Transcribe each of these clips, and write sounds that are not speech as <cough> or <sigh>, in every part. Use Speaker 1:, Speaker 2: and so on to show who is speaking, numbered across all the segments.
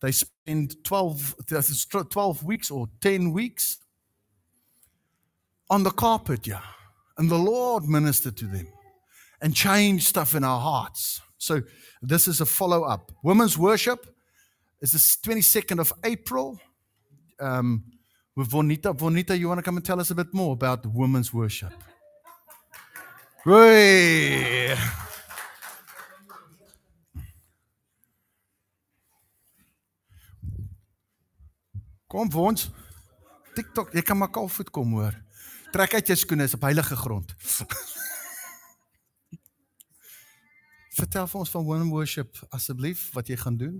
Speaker 1: they spend 12, 12 weeks or 10 weeks on the carpet, yeah. And the Lord ministered to them and changed stuff in our hearts. So this is a follow up. Women's worship is the 22nd of April um, with Vonita. Vonita, you want to come and tell us a bit more about women's worship? Hey. Kom vir ons. TikTok, jy kan maar kalfvoet kom hoor. Trek uit jou skoene, is op heilige grond. <laughs> Vertel vir ons van women worship asseblief wat jy gaan doen.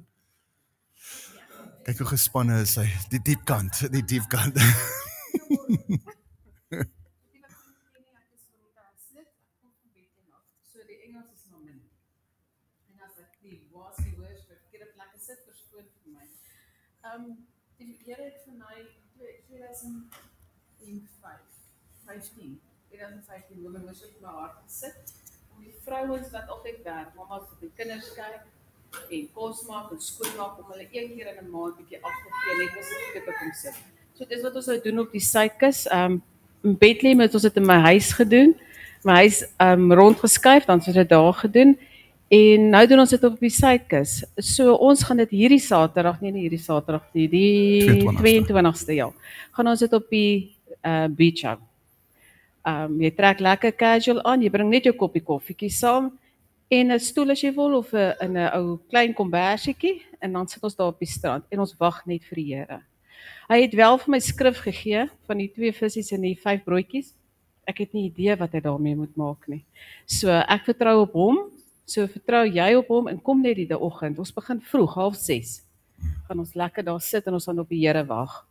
Speaker 1: Kyk hoe gespanne is hy. Die diep kant, die diep kant. <laughs>
Speaker 2: Um die Here het vir my 2005 15 2015 women worship my hart gesit om die vrouens wat altyd werk, mamas wat die kinders kyk en kos maak en skoon maak om hulle een keer in 'n maand bietjie af te gee net as dit kom sit. So dis wat ons nou doen op die suidkus. Um in Bethlehem het ons dit in my huis gedoen. My huis um rondgeskuif, dan het ons dit daar gedoen. En nou doen ons dit op die suidkus. So ons gaan dit hierdie Saterdag, nee nie hierdie Saterdag nie, die 22ste ja. Gaan ons dit op die uh beach hou. Um jy trek lekker casual aan, jy bring net jou koppie koffietjie saam en 'n stoel as jy wil of 'n in 'n ou klein kombersietjie en dan sit ons daar op die strand en ons wag net vir die Here. Hy het wel vir my skrif gegee van die twee visse en die vyf broodjies. Ek het nie idee wat hy daarmee moet maak nie. So ek vertrou op hom So vertrou jy op hom en kom net die oggend. Ons begin vroeg, 06:30. Gaan ons lekker daar sit en ons gaan op die Here wag.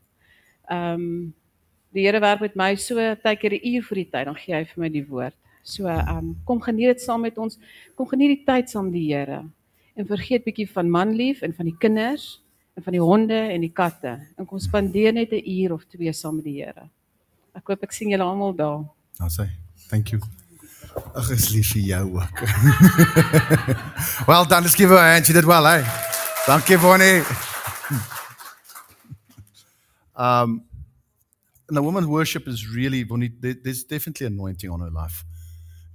Speaker 2: Ehm um, die Here werk met my so tydjie 'n uur voor die tyd, dan gee hy vir my die woord. So ehm um, kom geniet dit saam met ons. Kom geniet die tyd saam die Here. En vergeet bietjie van manlief en van die kinders en van die honde en die katte. En kom spandeer net 'n uur of twee saam met die Here. Ek hoop ek sien julle almal daar.
Speaker 1: Dan sê, thank you. Ag, is lief vir jou ook. <laughs> well done, let's give her a hand. She did well, eh? Dankie Bonnie. <laughs> Um and the woman worship is really Bonnie there's definitely anointing on her life.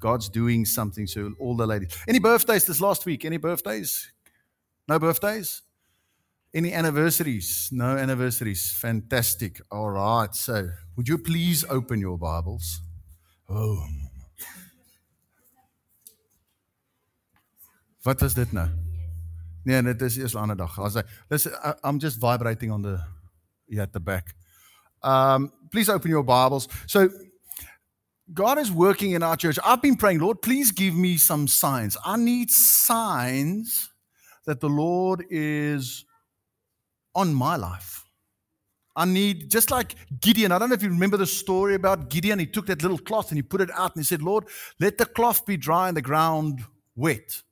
Speaker 1: God's doing something so all the ladies. Any birthdays this last week? Any birthdays? No birthdays? Any anniversaries? No anniversaries. Fantastic. All right. So, would you please open your Bibles? Oh, Wat is dit nou? Nee, dit is eers 'n ander dag. As ek dis I'm just vibrating on the yeah at the back. Um please open your Bibles. So God is working in our church. I've been praying, Lord, please give me some signs. I need signs that the Lord is on my life. I need, just like Gideon, I don't know if you remember the story about Gideon. He took that little cloth and he put it out and he said, Lord, let the cloth be dry and the ground wet.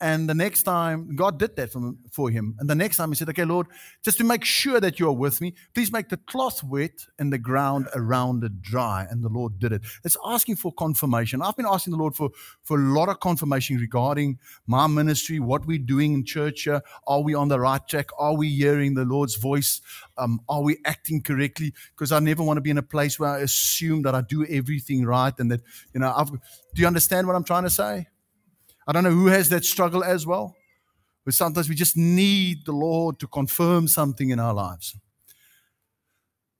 Speaker 1: And the next time, God did that for, him. And the next time, he said, Okay, Lord, just to make sure that you are with me, please make the cloth wet and the ground around it dry. And the Lord did it. It's asking for confirmation. I've been asking the Lord for, for a lot of confirmation regarding my ministry, what we're doing in church. Are we on the right track? Are we hearing the Lord's voice? Um, are we acting correctly? Because I never want to be in a place where I assume that I do everything right and that, you know, I've, do you understand what I'm trying to say? I don't know who has that struggle as well. But sometimes we just need the Lord to confirm something in our lives.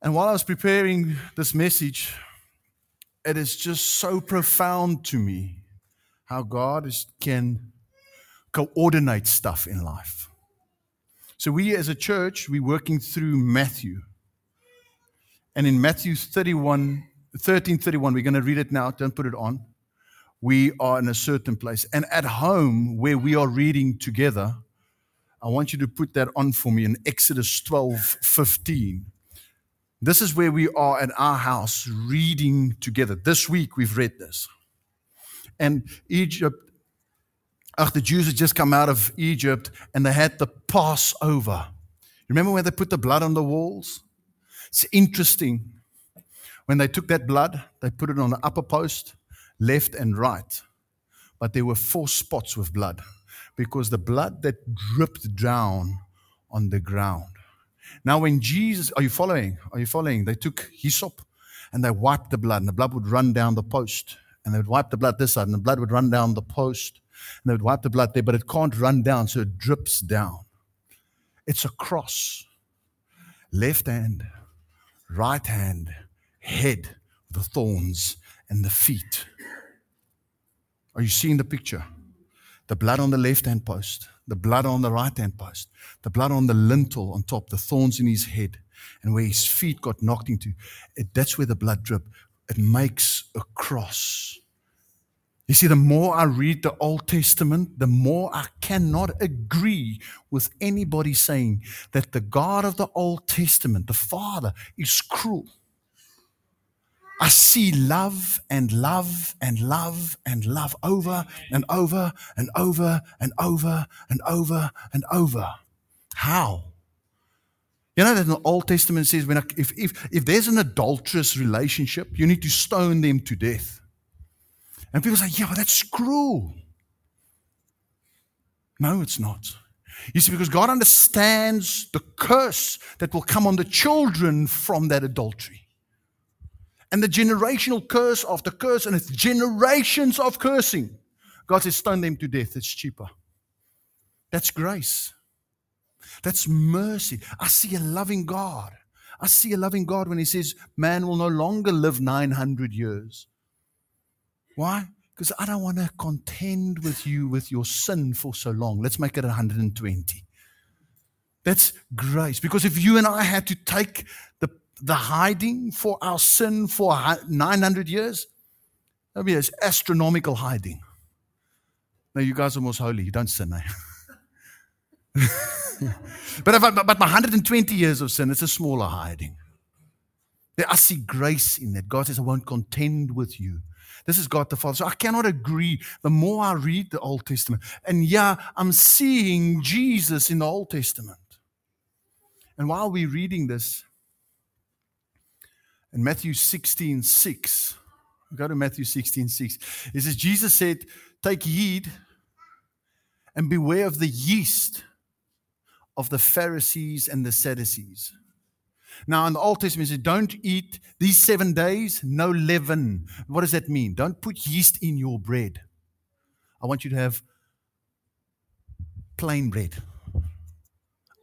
Speaker 1: And while I was preparing this message, it is just so profound to me how God is, can coordinate stuff in life. So we as a church, we're working through Matthew. And in Matthew 31, 13, 31, we're going to read it now. Don't put it on we are in a certain place. And at home, where we are reading together, I want you to put that on for me in Exodus 12 15. This is where we are at our house reading together. This week we've read this. And Egypt, ach, the Jews had just come out of Egypt and they had the Passover. Remember when they put the blood on the walls? It's interesting. When they took that blood, they put it on the upper post left and right. But there were four spots with blood because the blood that dripped down on the ground. Now, when Jesus, are you following? Are you following? They took hyssop and they wiped the blood, and the blood would run down the post. And they would wipe the blood this side, and the blood would run down the post. And they would wipe the blood there, but it can't run down, so it drips down. It's a cross. Left hand, right hand, head, with the thorns, and the feet. Are you seeing the picture? The blood on the left hand post, the blood on the right hand post, the blood on the lintel on top, the thorns in his head, and where his feet got knocked into. It, that's where the blood dripped. It makes a cross. You see, the more I read the Old Testament, the more I cannot agree with anybody saying that the God of the Old Testament, the Father, is cruel. I see love and love and love and love over and over and over and over and over and over. How? You know that in the Old Testament says when I, if, if, if there's an adulterous relationship, you need to stone them to death. And people say, yeah, but that's cruel. No, it's not. You see, because God understands the curse that will come on the children from that adultery. And the generational curse the curse, and it's generations of cursing. God says, stone them to death. It's cheaper. That's grace. That's mercy. I see a loving God. I see a loving God when He says, man will no longer live 900 years. Why? Because I don't want to contend with you with your sin for so long. Let's make it 120. That's grace. Because if you and I had to take the, the hiding for our sin for 900 years, that would be an astronomical hiding. Now, you guys are most holy. You don't sin, eh? <laughs> but, I, but my 120 years of sin, it's a smaller hiding. There, I see grace in that. God says, I won't contend with you. This is God the Father. So I cannot agree. The more I read the Old Testament, and yeah, I'm seeing Jesus in the Old Testament. And while we're reading this, in Matthew 16 6, we go to Matthew 16 6. It says, Jesus said, Take heed and beware of the yeast of the Pharisees and the Sadducees. Now, in the Old Testament, it says, don't eat these seven days, no leaven. What does that mean? Don't put yeast in your bread. I want you to have plain bread,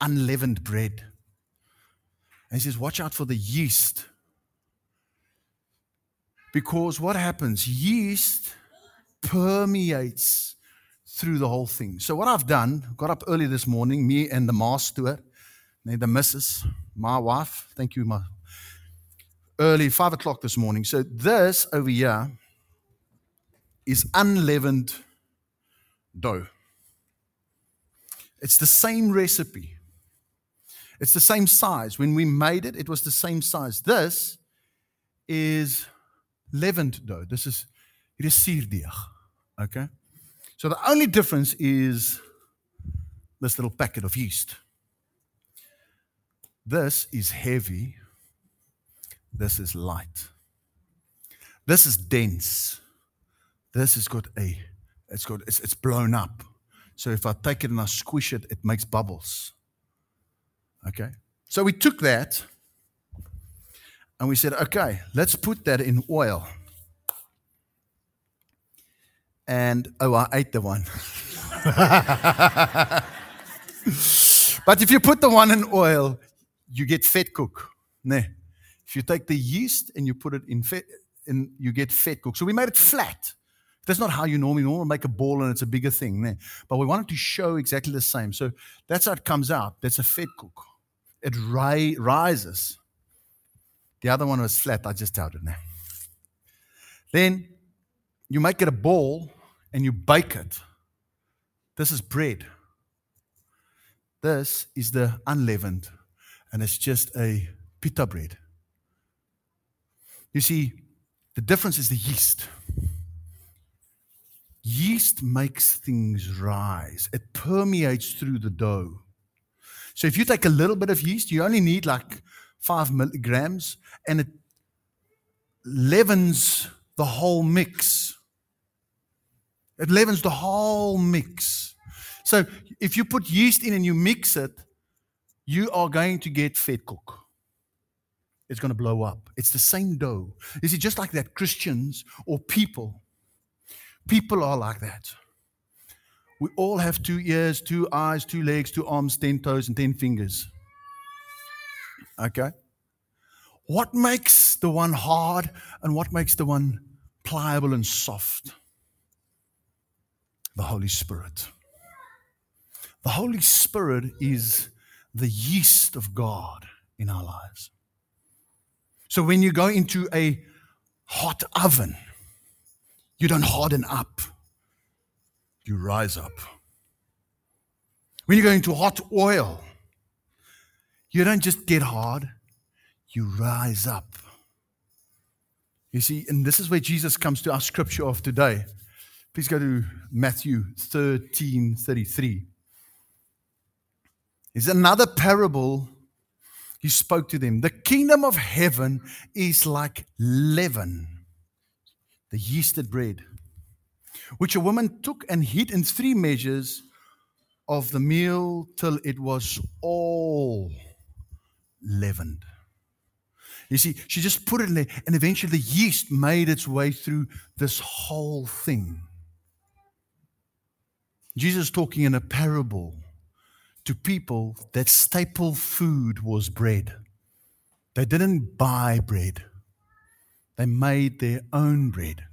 Speaker 1: unleavened bread. And he says, watch out for the yeast. Because what happens? Yeast permeates through the whole thing. So, what I've done, got up early this morning, me and the master, the missus, my wife, thank you, my early five o'clock this morning. So this over here is unleavened dough. It's the same recipe. It's the same size. When we made it, it was the same size. This is leavened dough. This is it is suurdeeg. Okay? So the only difference is this little packet of yeast. This is heavy. This is light. This is dense. This has got a, it's got, it's, it's blown up. So if I take it and I squish it, it makes bubbles. Okay? So we took that and we said, okay, let's put that in oil. And oh, I ate the one. <laughs> but if you put the one in oil, you get vetkoek. Nee. If you take the yeast and you put it in fat, and you get fat cook. So we made it flat. That's not how you normally normally make a ball and it's a bigger thing. Nee. But we wanted to show exactly the same. So that's how it comes out. That's a fat cook. It ri- rises. The other one was flat. I just it now. Then you make it a ball and you bake it. This is bread. This is the unleavened and it's just a pita bread. You see, the difference is the yeast. Yeast makes things rise, it permeates through the dough. So if you take a little bit of yeast, you only need like five milligrams, and it leavens the whole mix. It leavens the whole mix. So if you put yeast in and you mix it, you are going to get fed cook. It's going to blow up. It's the same dough. You see, just like that, Christians or people, people are like that. We all have two ears, two eyes, two legs, two arms, ten toes, and ten fingers. Okay? What makes the one hard and what makes the one pliable and soft? The Holy Spirit. The Holy Spirit is the yeast of God in our lives. So when you go into a hot oven, you don't harden up, you rise up. When you go into hot oil, you don't just get hard, you rise up. You see, and this is where Jesus comes to our scripture of today. Please go to Matthew 13 33. Is another parable he spoke to them. The kingdom of heaven is like leaven, the yeasted bread, which a woman took and hid in three measures of the meal till it was all leavened. You see, she just put it in there, and eventually the yeast made its way through this whole thing. Jesus talking in a parable to people that staple food was bread. They didn't buy bread, they made their own bread.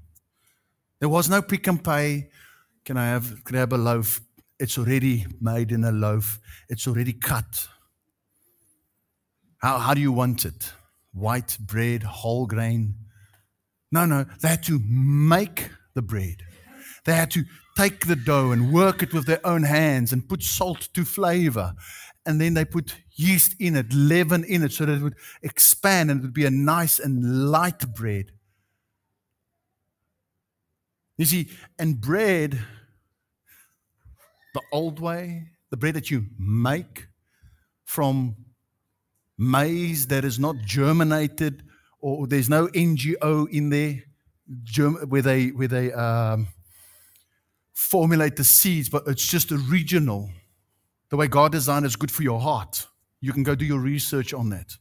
Speaker 1: There was no Pick n Pay. Can I have grab a loaf? It's already made in a loaf. It's already cut. How, how do you want it? White bread, whole grain? No, no. They had to make the bread. They had to take the dough and work it with their own hands and put salt to flavor. And then they put yeast in it, leaven in it, so that it would expand and it would be a nice and light bread. You see, and bread, the old way, the bread that you make from maize that is not germinated or there's no GMO in there where they, where they um, formulate the seeds, but it's just original. The way God designed is good for your heart. You can go do your research on that.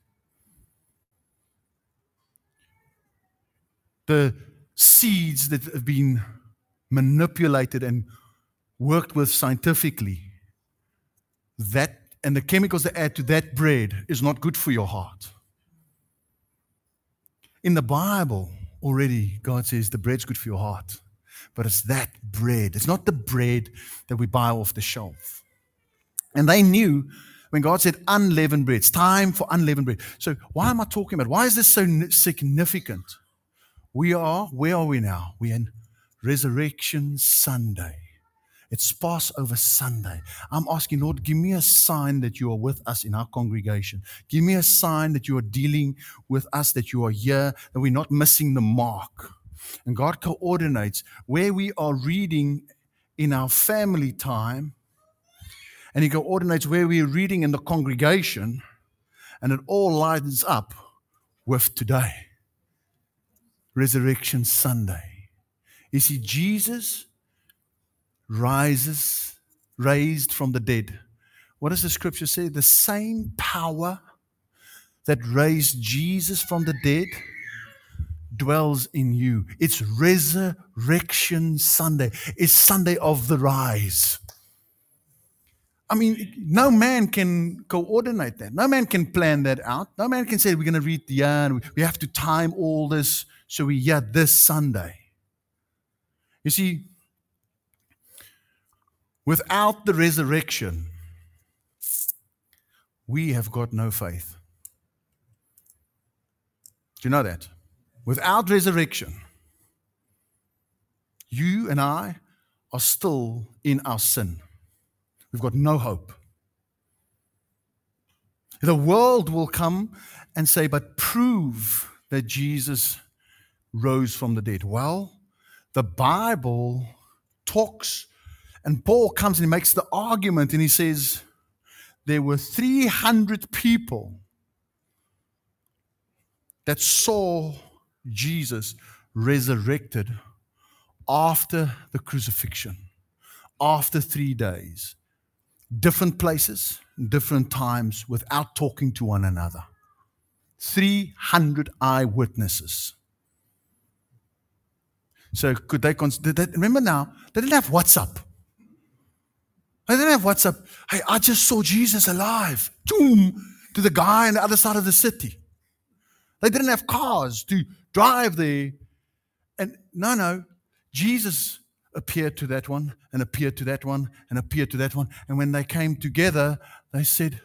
Speaker 1: The seeds that have been manipulated and worked with scientifically, that and the chemicals they add to that bread is not good for your heart. In the Bible, already, God says the bread's good for your heart but it's that bread. It's not the bread that we buy off the shelf. And they knew when God said unleavened bread, it's time for unleavened bread. So, why am I talking about? Why is this so significant? We are, where are we now? We're in Resurrection Sunday. It's Passover Sunday. I'm asking, Lord, give me a sign that you are with us in our congregation. Give me a sign that you are dealing with us, that you are here, that we're not missing the mark. And God coordinates where we are reading in our family time, and He coordinates where we are reading in the congregation, and it all lines up with today Resurrection Sunday. You see, Jesus rises, raised from the dead. What does the scripture say? The same power that raised Jesus from the dead dwells in you. It's Resurrection Sunday. It's Sunday of the rise. I mean, no man can coordinate that. No man can plan that out. No man can say, we're going to read the and we have to time all this so we get this Sunday. You see, without the resurrection, we have got no faith. Do you know that? Without resurrection, you and I are still in our sin. We've got no hope. The world will come and say, but prove that Jesus rose from the dead. Well, the Bible talks, and Paul comes and he makes the argument and he says, there were 300 people that saw Jesus resurrected after the crucifixion, after three days. Different places, different times without talking to one another. 300 eyewitnesses. So could they, cons- did they remember now, they didn't have WhatsApp. They didn't have WhatsApp. Hey, I just saw Jesus alive. Boom, to the guy on the other side of the city. They didn't have cars to drive there. And no, no, Jesus appeared to that one and appeared to that one and appeared to that one. And when they came together, they said,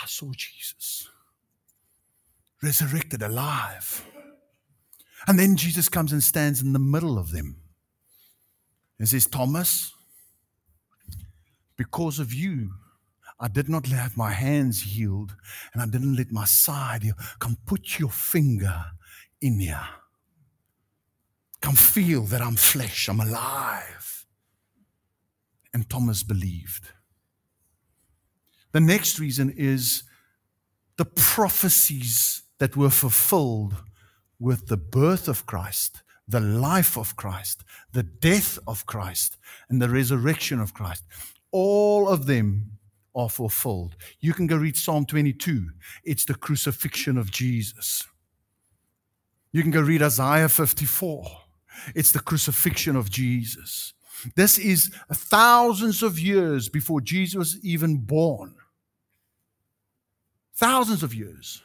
Speaker 1: I saw Jesus resurrected alive. And then Jesus comes and stands in the middle of them and says, Thomas, because of you, I did not let my hands healed and I didn't let my side heal. Come put your finger in here. Come feel that I'm flesh, I'm alive. And Thomas believed. The next reason is the prophecies that were fulfilled with the birth of Christ, the life of Christ, the death of Christ, and the resurrection of Christ. All of them are fulfilled. You can go read Psalm 22. It's the crucifixion of Jesus. You can go read Isaiah 54. It's the crucifixion of Jesus. This is thousands of years before Jesus was even born. Thousands of years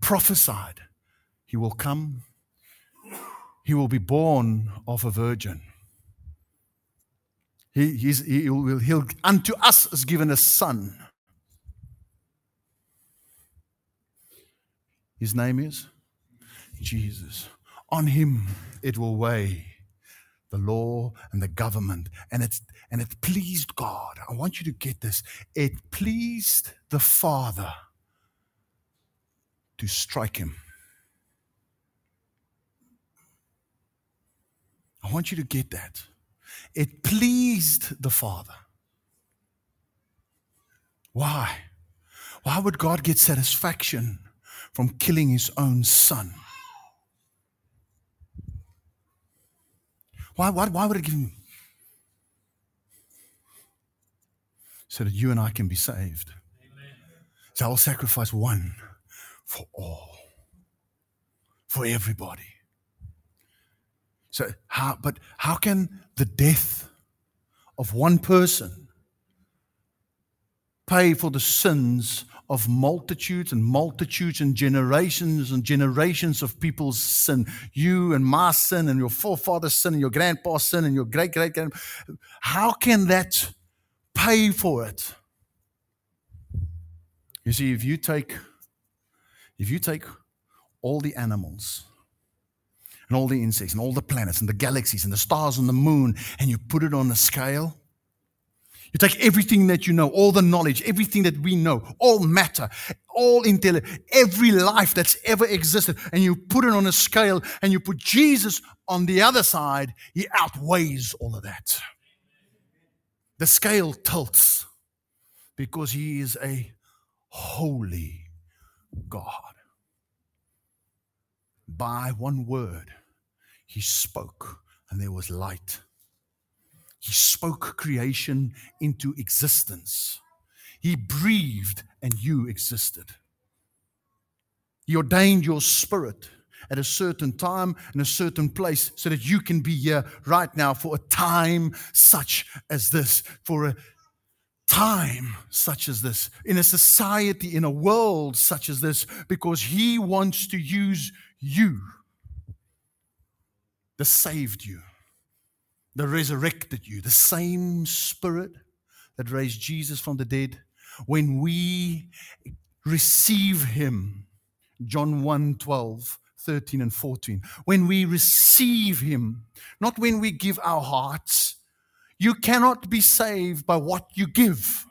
Speaker 1: prophesied he will come, he will be born of a virgin. He, he's, he will, he'll, unto us is given a son. His name is Jesus. On him it will weigh the law and the government. And, it's, and it pleased God. I want you to get this. It pleased the Father to strike him. I want you to get that. It pleased the Father. Why? Why would God get satisfaction from killing his own son? Why, why, why would it give him? So that you and I can be saved. Amen. So I will sacrifice one for all, for everybody. So how but how can the death of one person pay for the sins of multitudes and multitudes and generations and generations of people's sin. You and my sin and your forefather's sin and your grandpa's sin and your great great grand. How can that pay for it? You see, if you take if you take all the animals and all the insects and all the planets and the galaxies and the stars and the moon and you put it on a scale, you take everything that you know, all the knowledge, everything that we know, all matter, all intelligence, every life that's ever existed, and you put it on a scale and you put Jesus on the other side, he outweighs all of that. The scale tilts because he is a holy God. By one word, he spoke, and there was light. He spoke creation into existence. He breathed, and you existed. He ordained your spirit at a certain time in a certain place so that you can be here right now for a time such as this, for a time such as this, in a society, in a world such as this, because He wants to use you, that saved you, that resurrected you, the same Spirit that raised Jesus from the dead. When we receive Him, John 1 12, 13 and 14. When we receive Him, not when we give our hearts, you cannot be saved by what you give.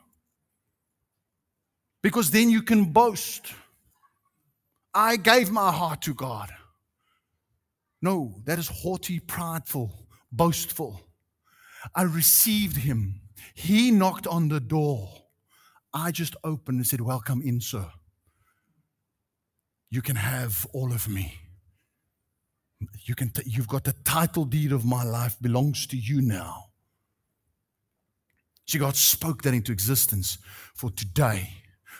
Speaker 1: Because then you can boast. I gave my heart to God. No, that is haughty, prideful, boastful. I received him. He knocked on the door. I just opened and said, Welcome in, sir. You can have all of me. You can t- you've got the title deed of my life belongs to you now. See, God spoke that into existence for today,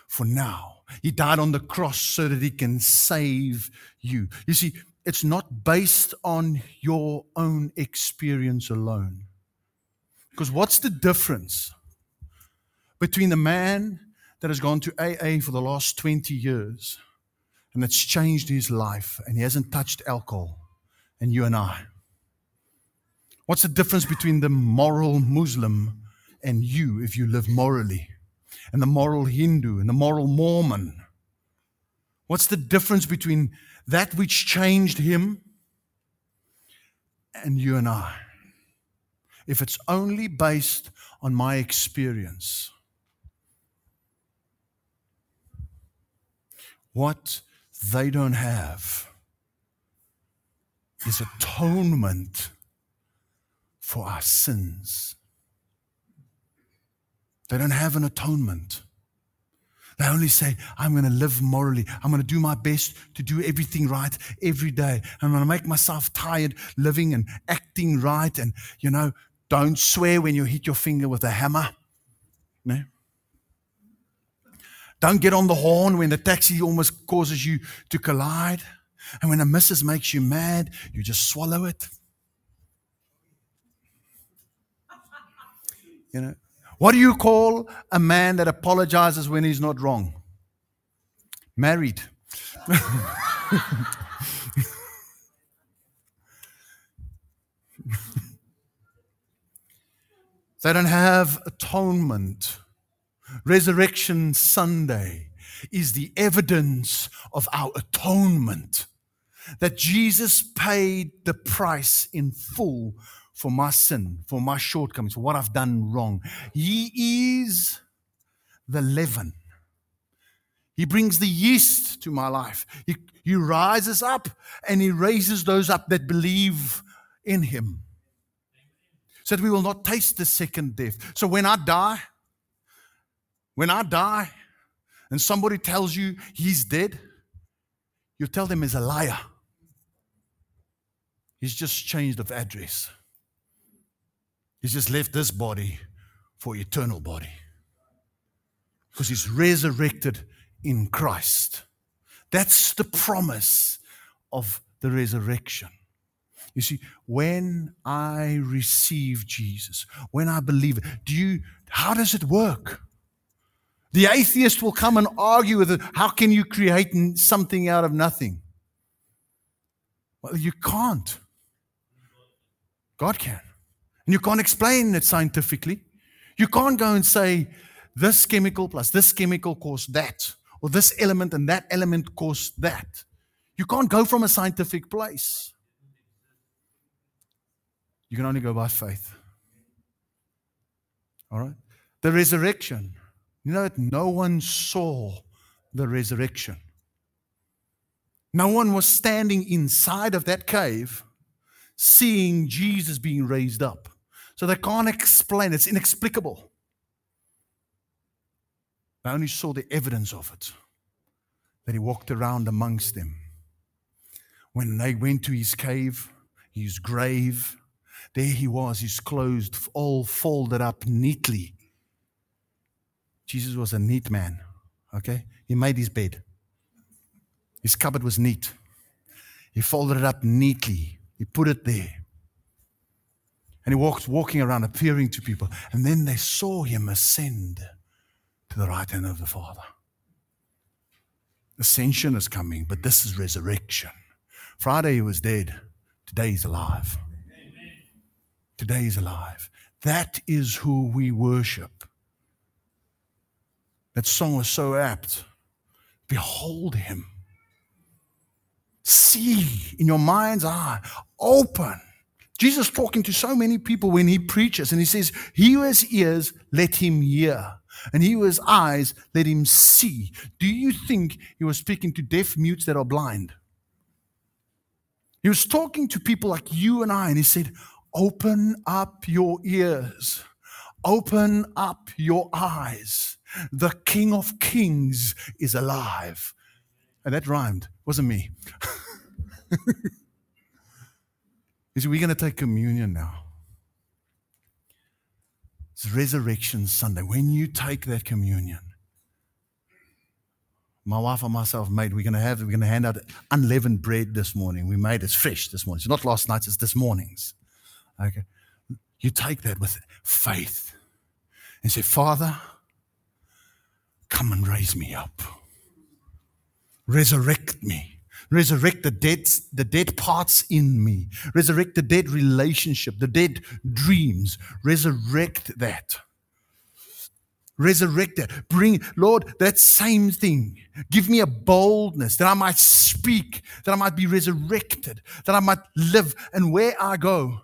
Speaker 1: for now. He died on the cross so that He can save you. You see, it's not based on your own experience alone. Because what's the difference between the man that has gone to AA for the last 20 years and that's changed his life and he hasn't touched alcohol and you and I? What's the difference between the moral Muslim and you if you live morally? And the moral Hindu and the moral Mormon? What's the difference between that which changed him and you and I? If it's only based on my experience, what they don't have is atonement for our sins. They don't have an atonement. They only say, I'm going to live morally. I'm going to do my best to do everything right every day. I'm going to make myself tired living and acting right. And, you know, don't swear when you hit your finger with a hammer. No. Don't get on the horn when the taxi almost causes you to collide. And when a missus makes you mad, you just swallow it. You know, what do you call a man that apologizes when he's not wrong? Married. <laughs> they don't have atonement. Resurrection Sunday is the evidence of our atonement that Jesus paid the price in full for my sin, for my shortcomings, for what I've done wrong. He is the leaven. He brings the yeast to my life. He, he rises up and he raises those up that believe in him. So that we will not taste the second death. So when I die, when I die and somebody tells you he's dead, you tell them he's a liar. He's just changed of address. He's just left this body for eternal body. Because he's resurrected in Christ. That's the promise of the resurrection. You see, when I receive Jesus, when I believe do you how does it work? The atheist will come and argue with it. How can you create something out of nothing? Well, you can't. God can. And you can't explain it scientifically. You can't go and say, this chemical plus this chemical caused that, or this element and that element caused that. You can't go from a scientific place. You can only go by faith. All right? The resurrection. You know that no one saw the resurrection. No one was standing inside of that cave seeing Jesus being raised up. So they can't explain. It's inexplicable. They only saw the evidence of it. That he walked around amongst them. When they went to his cave, his grave, there he was, his clothes all folded up neatly. Jesus was a neat man, okay? He made his bed. His cupboard was neat. He folded it up neatly. He put it there. And he walked walking around, appearing to people. And then they saw him ascend to the right hand of the Father. Ascension is coming, but this is resurrection. Friday he was dead. Today he's alive. Today he's alive. That is who we worship. That song was so apt. Behold him. See in your mind's eye, open Jesus talking to so many people when he preaches and he says, He who has ears, let him hear. And he who has eyes, let him see. Do you think he was speaking to deaf mutes that are blind? He was talking to people like you and I, and he said, Open up your ears, open up your eyes. The King of Kings is alive. And that rhymed, wasn't me. <laughs> See, we're going to take communion now. It's Resurrection Sunday. When you take that communion, my wife and myself made, we're going to have, we're going to hand out unleavened bread this morning. We made it fresh this morning. It's not last night's, it's this morning's. Okay. You take that with faith and say, Father, come and raise me up. Resurrect me. Resurrect the dead, the dead parts in me. Resurrect the dead relationship, the dead dreams. Resurrect that. Resurrect that. Bring, Lord, that same thing. Give me a boldness that I might speak, that I might be resurrected, that I might live. And where I go,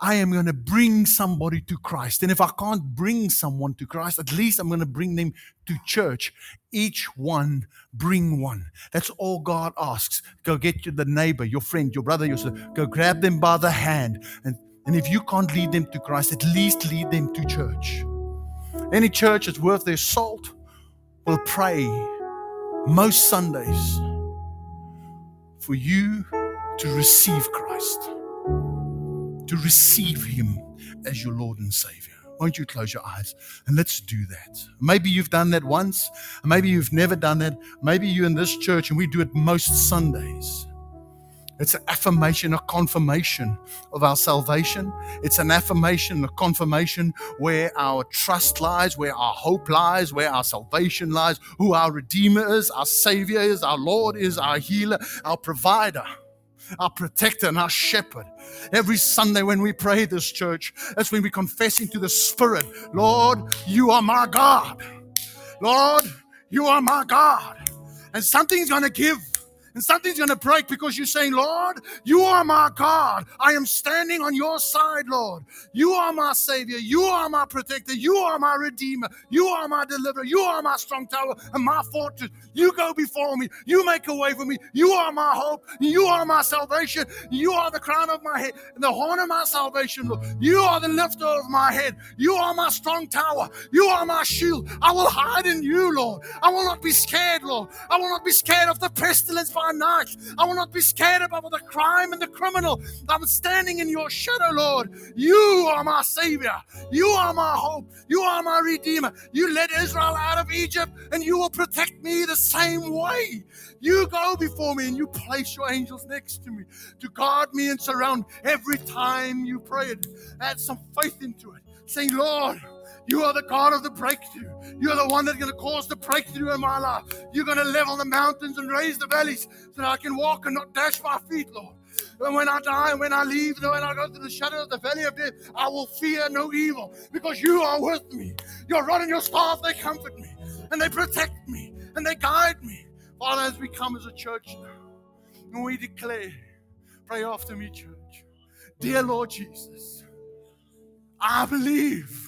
Speaker 1: I am going to bring somebody to Christ. And if I can't bring someone to Christ, at least I'm going to bring them to church. Each one bring one. That's all God asks. Go get you the neighbor, your friend, your brother, your sister. Go grab them by the hand. And, and if you can't lead them to Christ, at least lead them to church. Any church that's worth their salt will pray most Sundays for you to receive Christ to receive Him as your Lord and Savior. Won't you close your eyes and let's do that? Maybe you've done that once, maybe you've never done that. Maybe you're in this church and we do it most Sundays. It's an affirmation, a confirmation of our salvation. It's an affirmation, a confirmation where our trust lies, where our hope lies, where our salvation lies, who our Redeemer is, our Savior is, our Lord is, our healer, our provider our protector and our shepherd. Every Sunday when we pray this church, that's when we're confessing to the Spirit, Lord, you are my God. Lord, you are my God. And something's going to give and something's going to break because you're saying, Lord, you are my God. I am standing on your side, Lord. You are my Savior. You are my protector. You are my Redeemer. You are my deliverer. You are my strong tower and my fortress. You go before me. You make a way for me. You are my hope. You are my salvation. You are the crown of my head and the horn of my salvation, Lord. You are the lifter of my head. You are my strong tower. You are my shield. I will hide in you, Lord. I will not be scared, Lord. I will not be scared of the pestilence by night. I will not be scared about the crime and the criminal. I'm standing in your shadow, Lord. You are my Savior. You are my hope. You are my Redeemer. You led Israel out of Egypt, and you will protect me the same way. You go before me and you place your angels next to me to guard me and surround every time you pray it. Add some faith into it, saying, Lord, you are the God of the breakthrough. You're the one that's going to cause the breakthrough in my life. You're going to level the mountains and raise the valleys so that I can walk and not dash my feet, Lord. And when I die and when I leave, and when I go through the shadow of the valley of death, I will fear no evil because you are with me. Your rod and your staff, they comfort me and they protect me and they guide me. Father, as we come as a church now, and we declare, pray after me, church. Dear Lord Jesus, I believe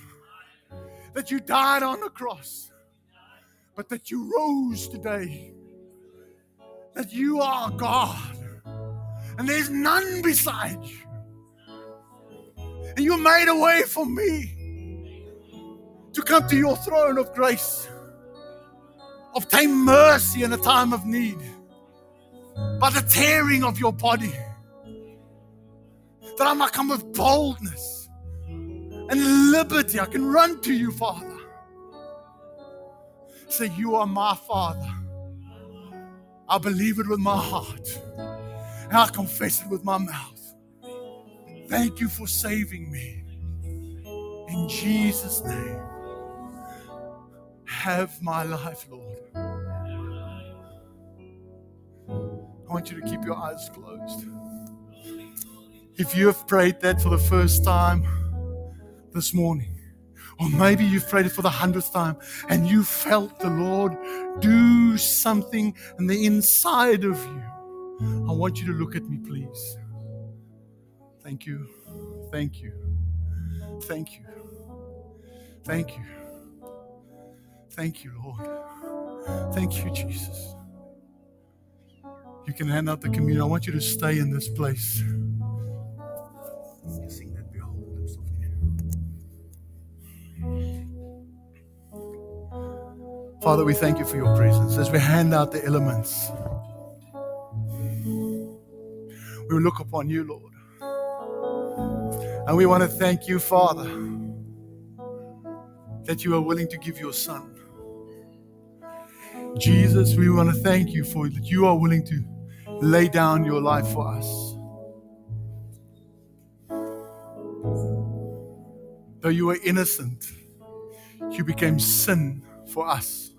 Speaker 1: that you died on the cross, but that you rose today. That you are God, and there's none beside you. And you made a way for me to come to your throne of grace, obtain mercy in a time of need by the tearing of your body, that I might come with boldness and liberty. I can run to you, Father. Say, You are my Father. I believe it with my heart, and I confess it with my mouth. Thank you for saving me. In Jesus' name, have my life, Lord. I want you to keep your eyes closed. If you have prayed that for the first time, this morning. Or maybe you've prayed it for the hundredth time and you felt the Lord do something in the inside of you. I want you to look at me, please. Thank you. Thank you. Thank you. Thank you. Thank you, Lord. Thank you, Jesus. You can hand out the communion. I want you to stay in this place. Father, we thank you for your presence as we hand out the elements. We look upon you, Lord. And we want to thank you, Father, that you are willing to give your son. Jesus, we want to thank you for that you are willing to lay down your life for us. Though you were innocent, you became sin for us.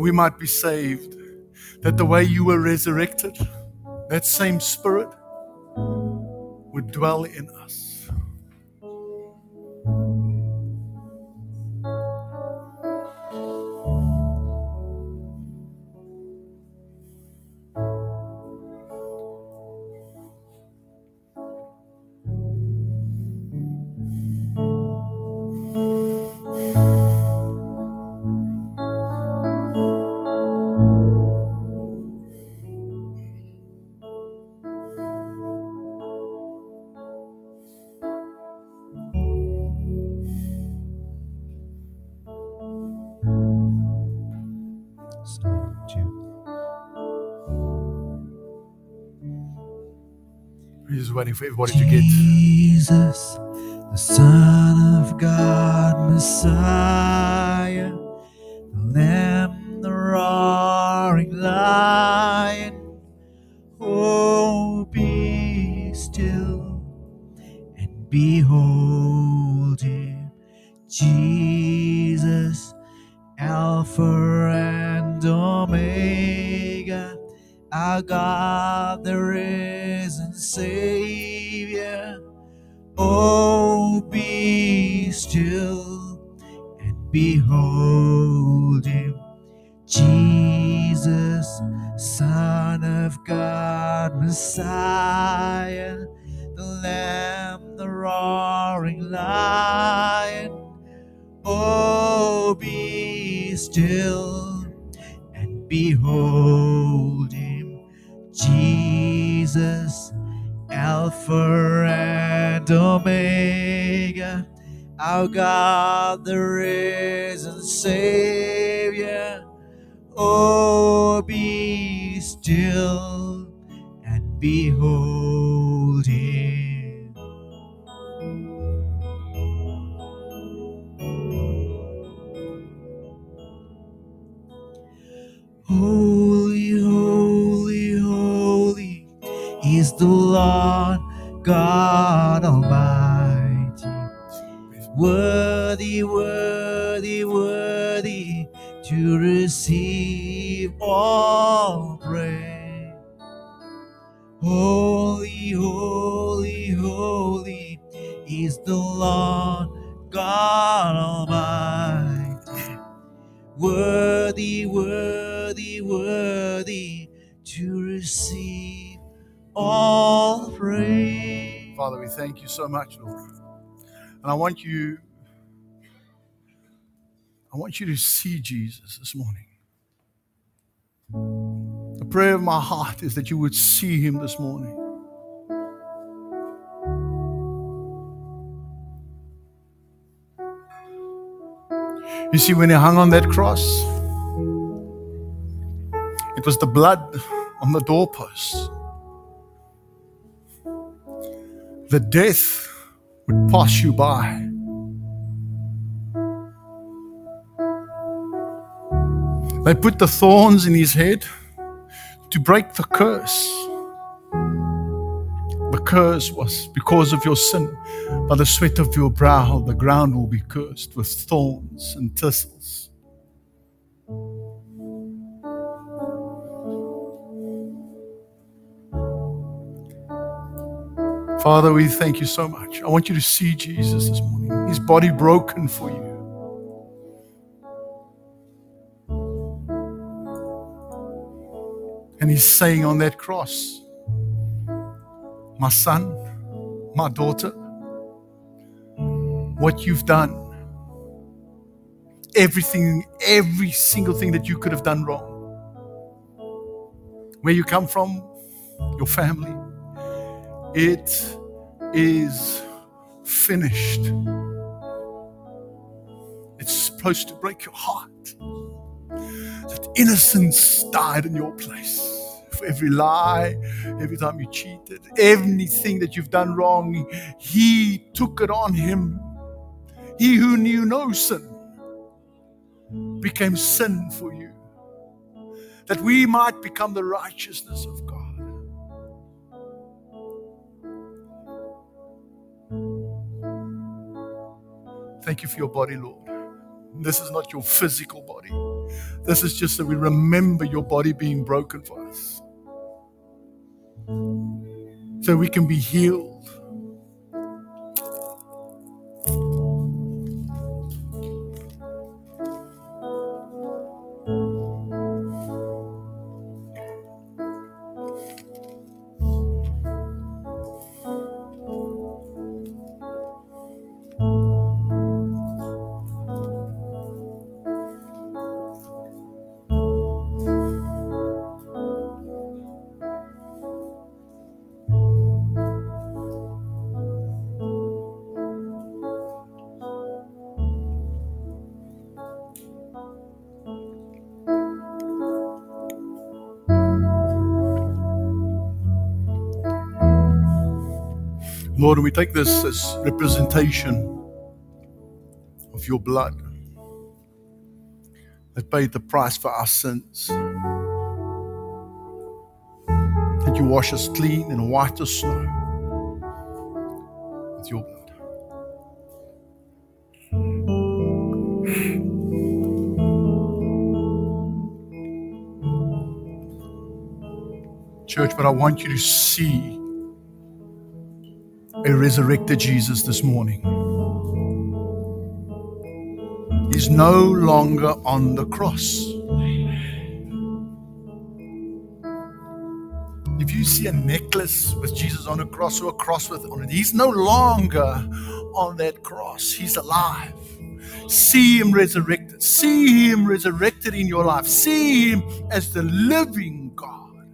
Speaker 1: And we might be saved. That the way you were resurrected, that same spirit would dwell in us. Just waiting for everybody to get.
Speaker 3: Jesus, the Son of God, Messiah, Jesus, Alpha and Omega, our God, the risen Savior. Oh, be still and behold Worthy, worthy, worthy to receive all praise. Holy, holy, holy is the Lord God Almighty. Worthy, worthy, worthy to receive all praise.
Speaker 1: Father, we thank you so much, Lord. And I want you, I want you to see Jesus this morning. The prayer of my heart is that you would see him this morning. You see, when he hung on that cross, it was the blood on the doorposts. The death would pass you by. They put the thorns in his head to break the curse. The curse was because of your sin. By the sweat of your brow, the ground will be cursed with thorns and thistles. Father, we thank you so much. I want you to see Jesus this morning. His body broken for you. And he's saying on that cross, My son, my daughter, what you've done, everything, every single thing that you could have done wrong, where you come from, your family, it is finished. It's supposed to break your heart that innocence died in your place for every lie, every time you cheated, everything that you've done wrong, He took it on Him. He who knew no sin became sin for you, that we might become the righteousness of God. Thank you for your body, Lord. This is not your physical body. This is just that we remember your body being broken for us. So we can be healed. Lord, we take this as representation of your blood that paid the price for our sins. That you wash us clean and white as snow with your blood. Church, but I want you to see a resurrected Jesus this morning. He's no longer on the cross. If you see a necklace with Jesus on a cross or a cross with on it, he's no longer on that cross. He's alive. See him resurrected. See him resurrected in your life. See him as the living God.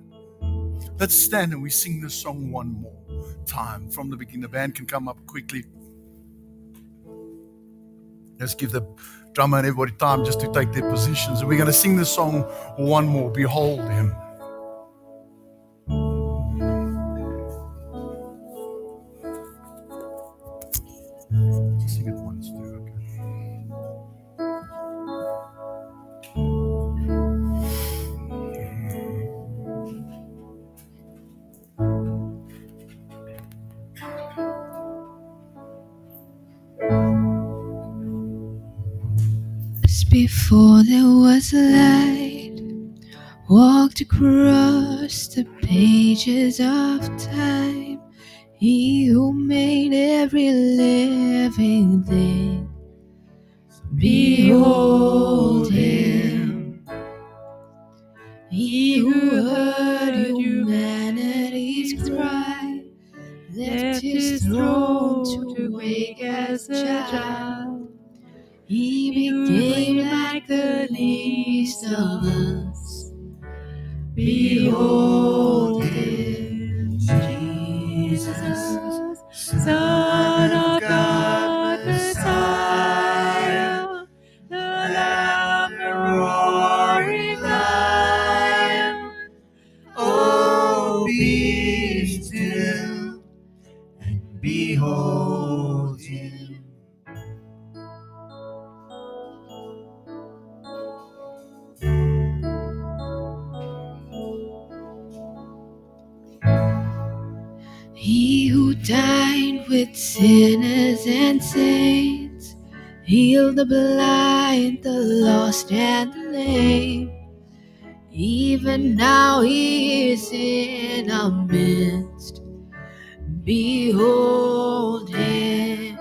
Speaker 1: Let's stand and we sing this song one more time from the beginning. The band can come up quickly. Let's give the drummer and everybody time just to take their positions. And we're going to sing this song one more. Behold him.
Speaker 4: Across the pages of time. He who made every living thing. Behold him. He who heard humanity's cry, left his throne to wake as a child. He became like the least of us. Behold the blind, the lost, and the lame. Even now he is in our midst. Behold him.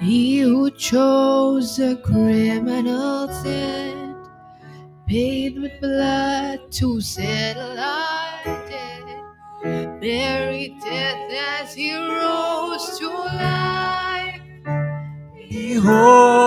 Speaker 4: He who chose a criminal sin, paid with blood to settle our debt, buried death as he rose to life.
Speaker 3: Behold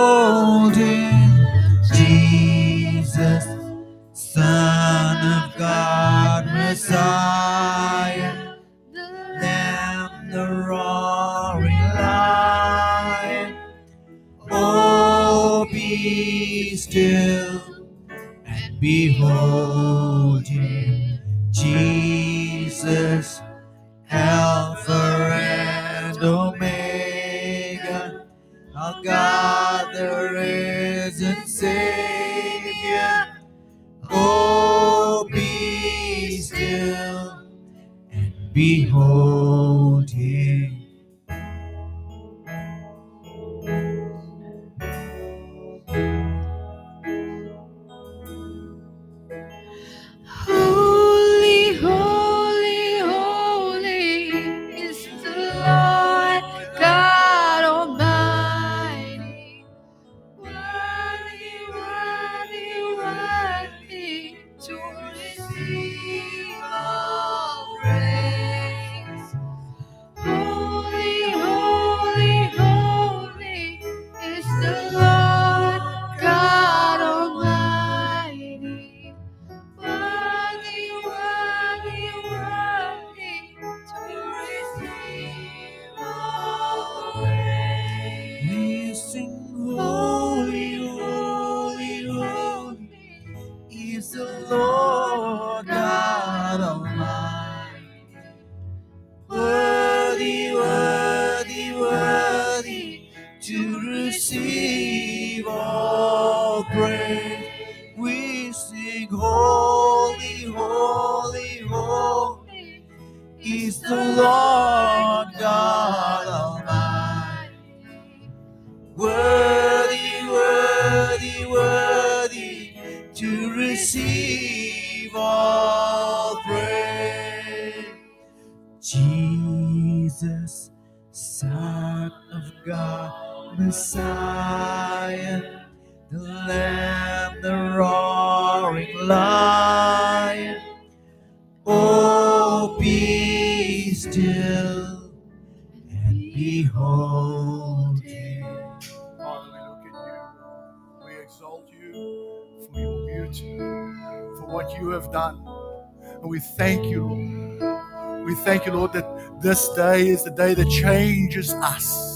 Speaker 1: this day is the day that changes us.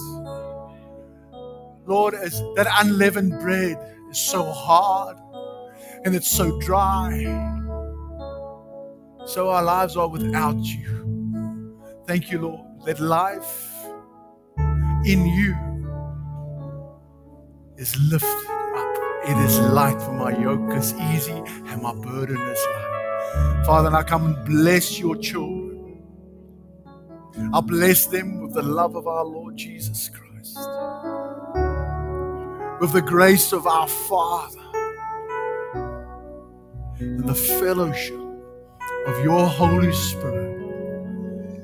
Speaker 1: Lord, as that unleavened bread is so hard and it's so dry, so our lives are without you. Thank you, Lord, that life in you is lifted up. It is light, for my yoke is easy and my burden is light. Father, and I come and bless your children. I bless them with the love of our Lord Jesus Christ, with the grace of our Father, and the fellowship of your Holy Spirit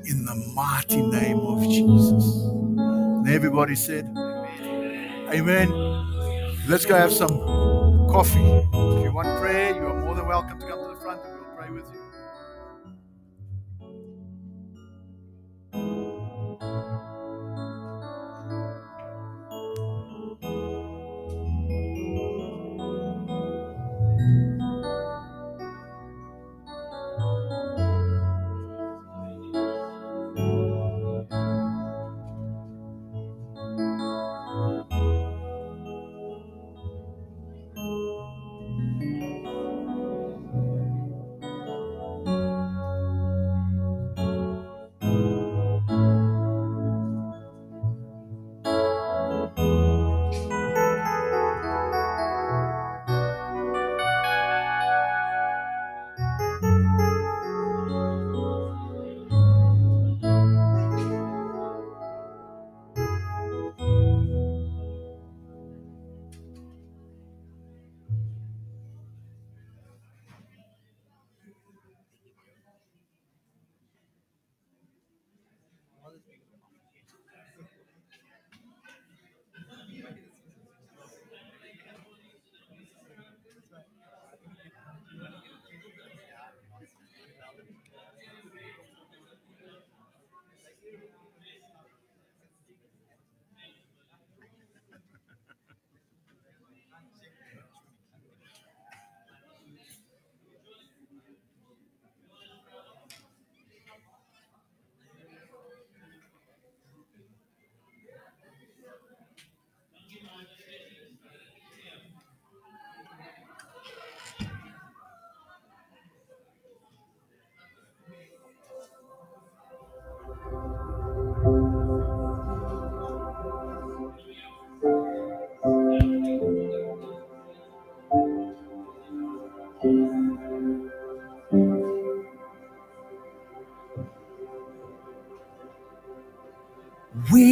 Speaker 1: in the mighty name of Jesus. And everybody said, Amen. Let's go have some coffee. If you want prayer, you are more than welcome to come to the front and we'll pray with you.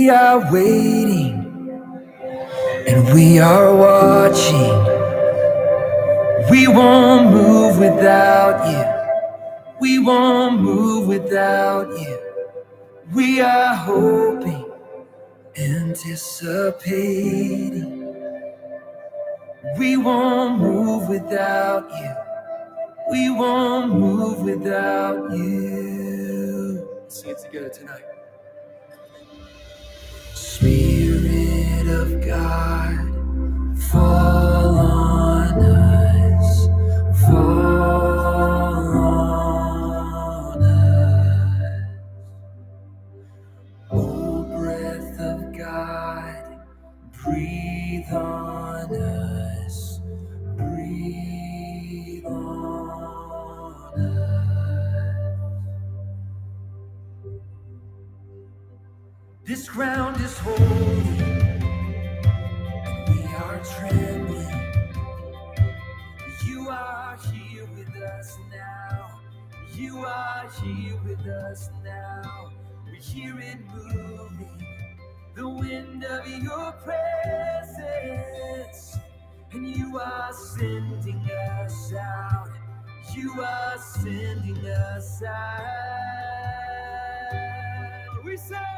Speaker 5: We are waiting and we are watching. We won't move without you. We won't move without you. We are hoping, anticipating. We won't move without you. We won't move without you. Let's sing it together tonight. Spirit of God, fall ground is holy, and we are trembling. You are here with us now. You are here with us now. We hear it moving, the wind of your presence. And you are sending us out. You are sending us out. We say,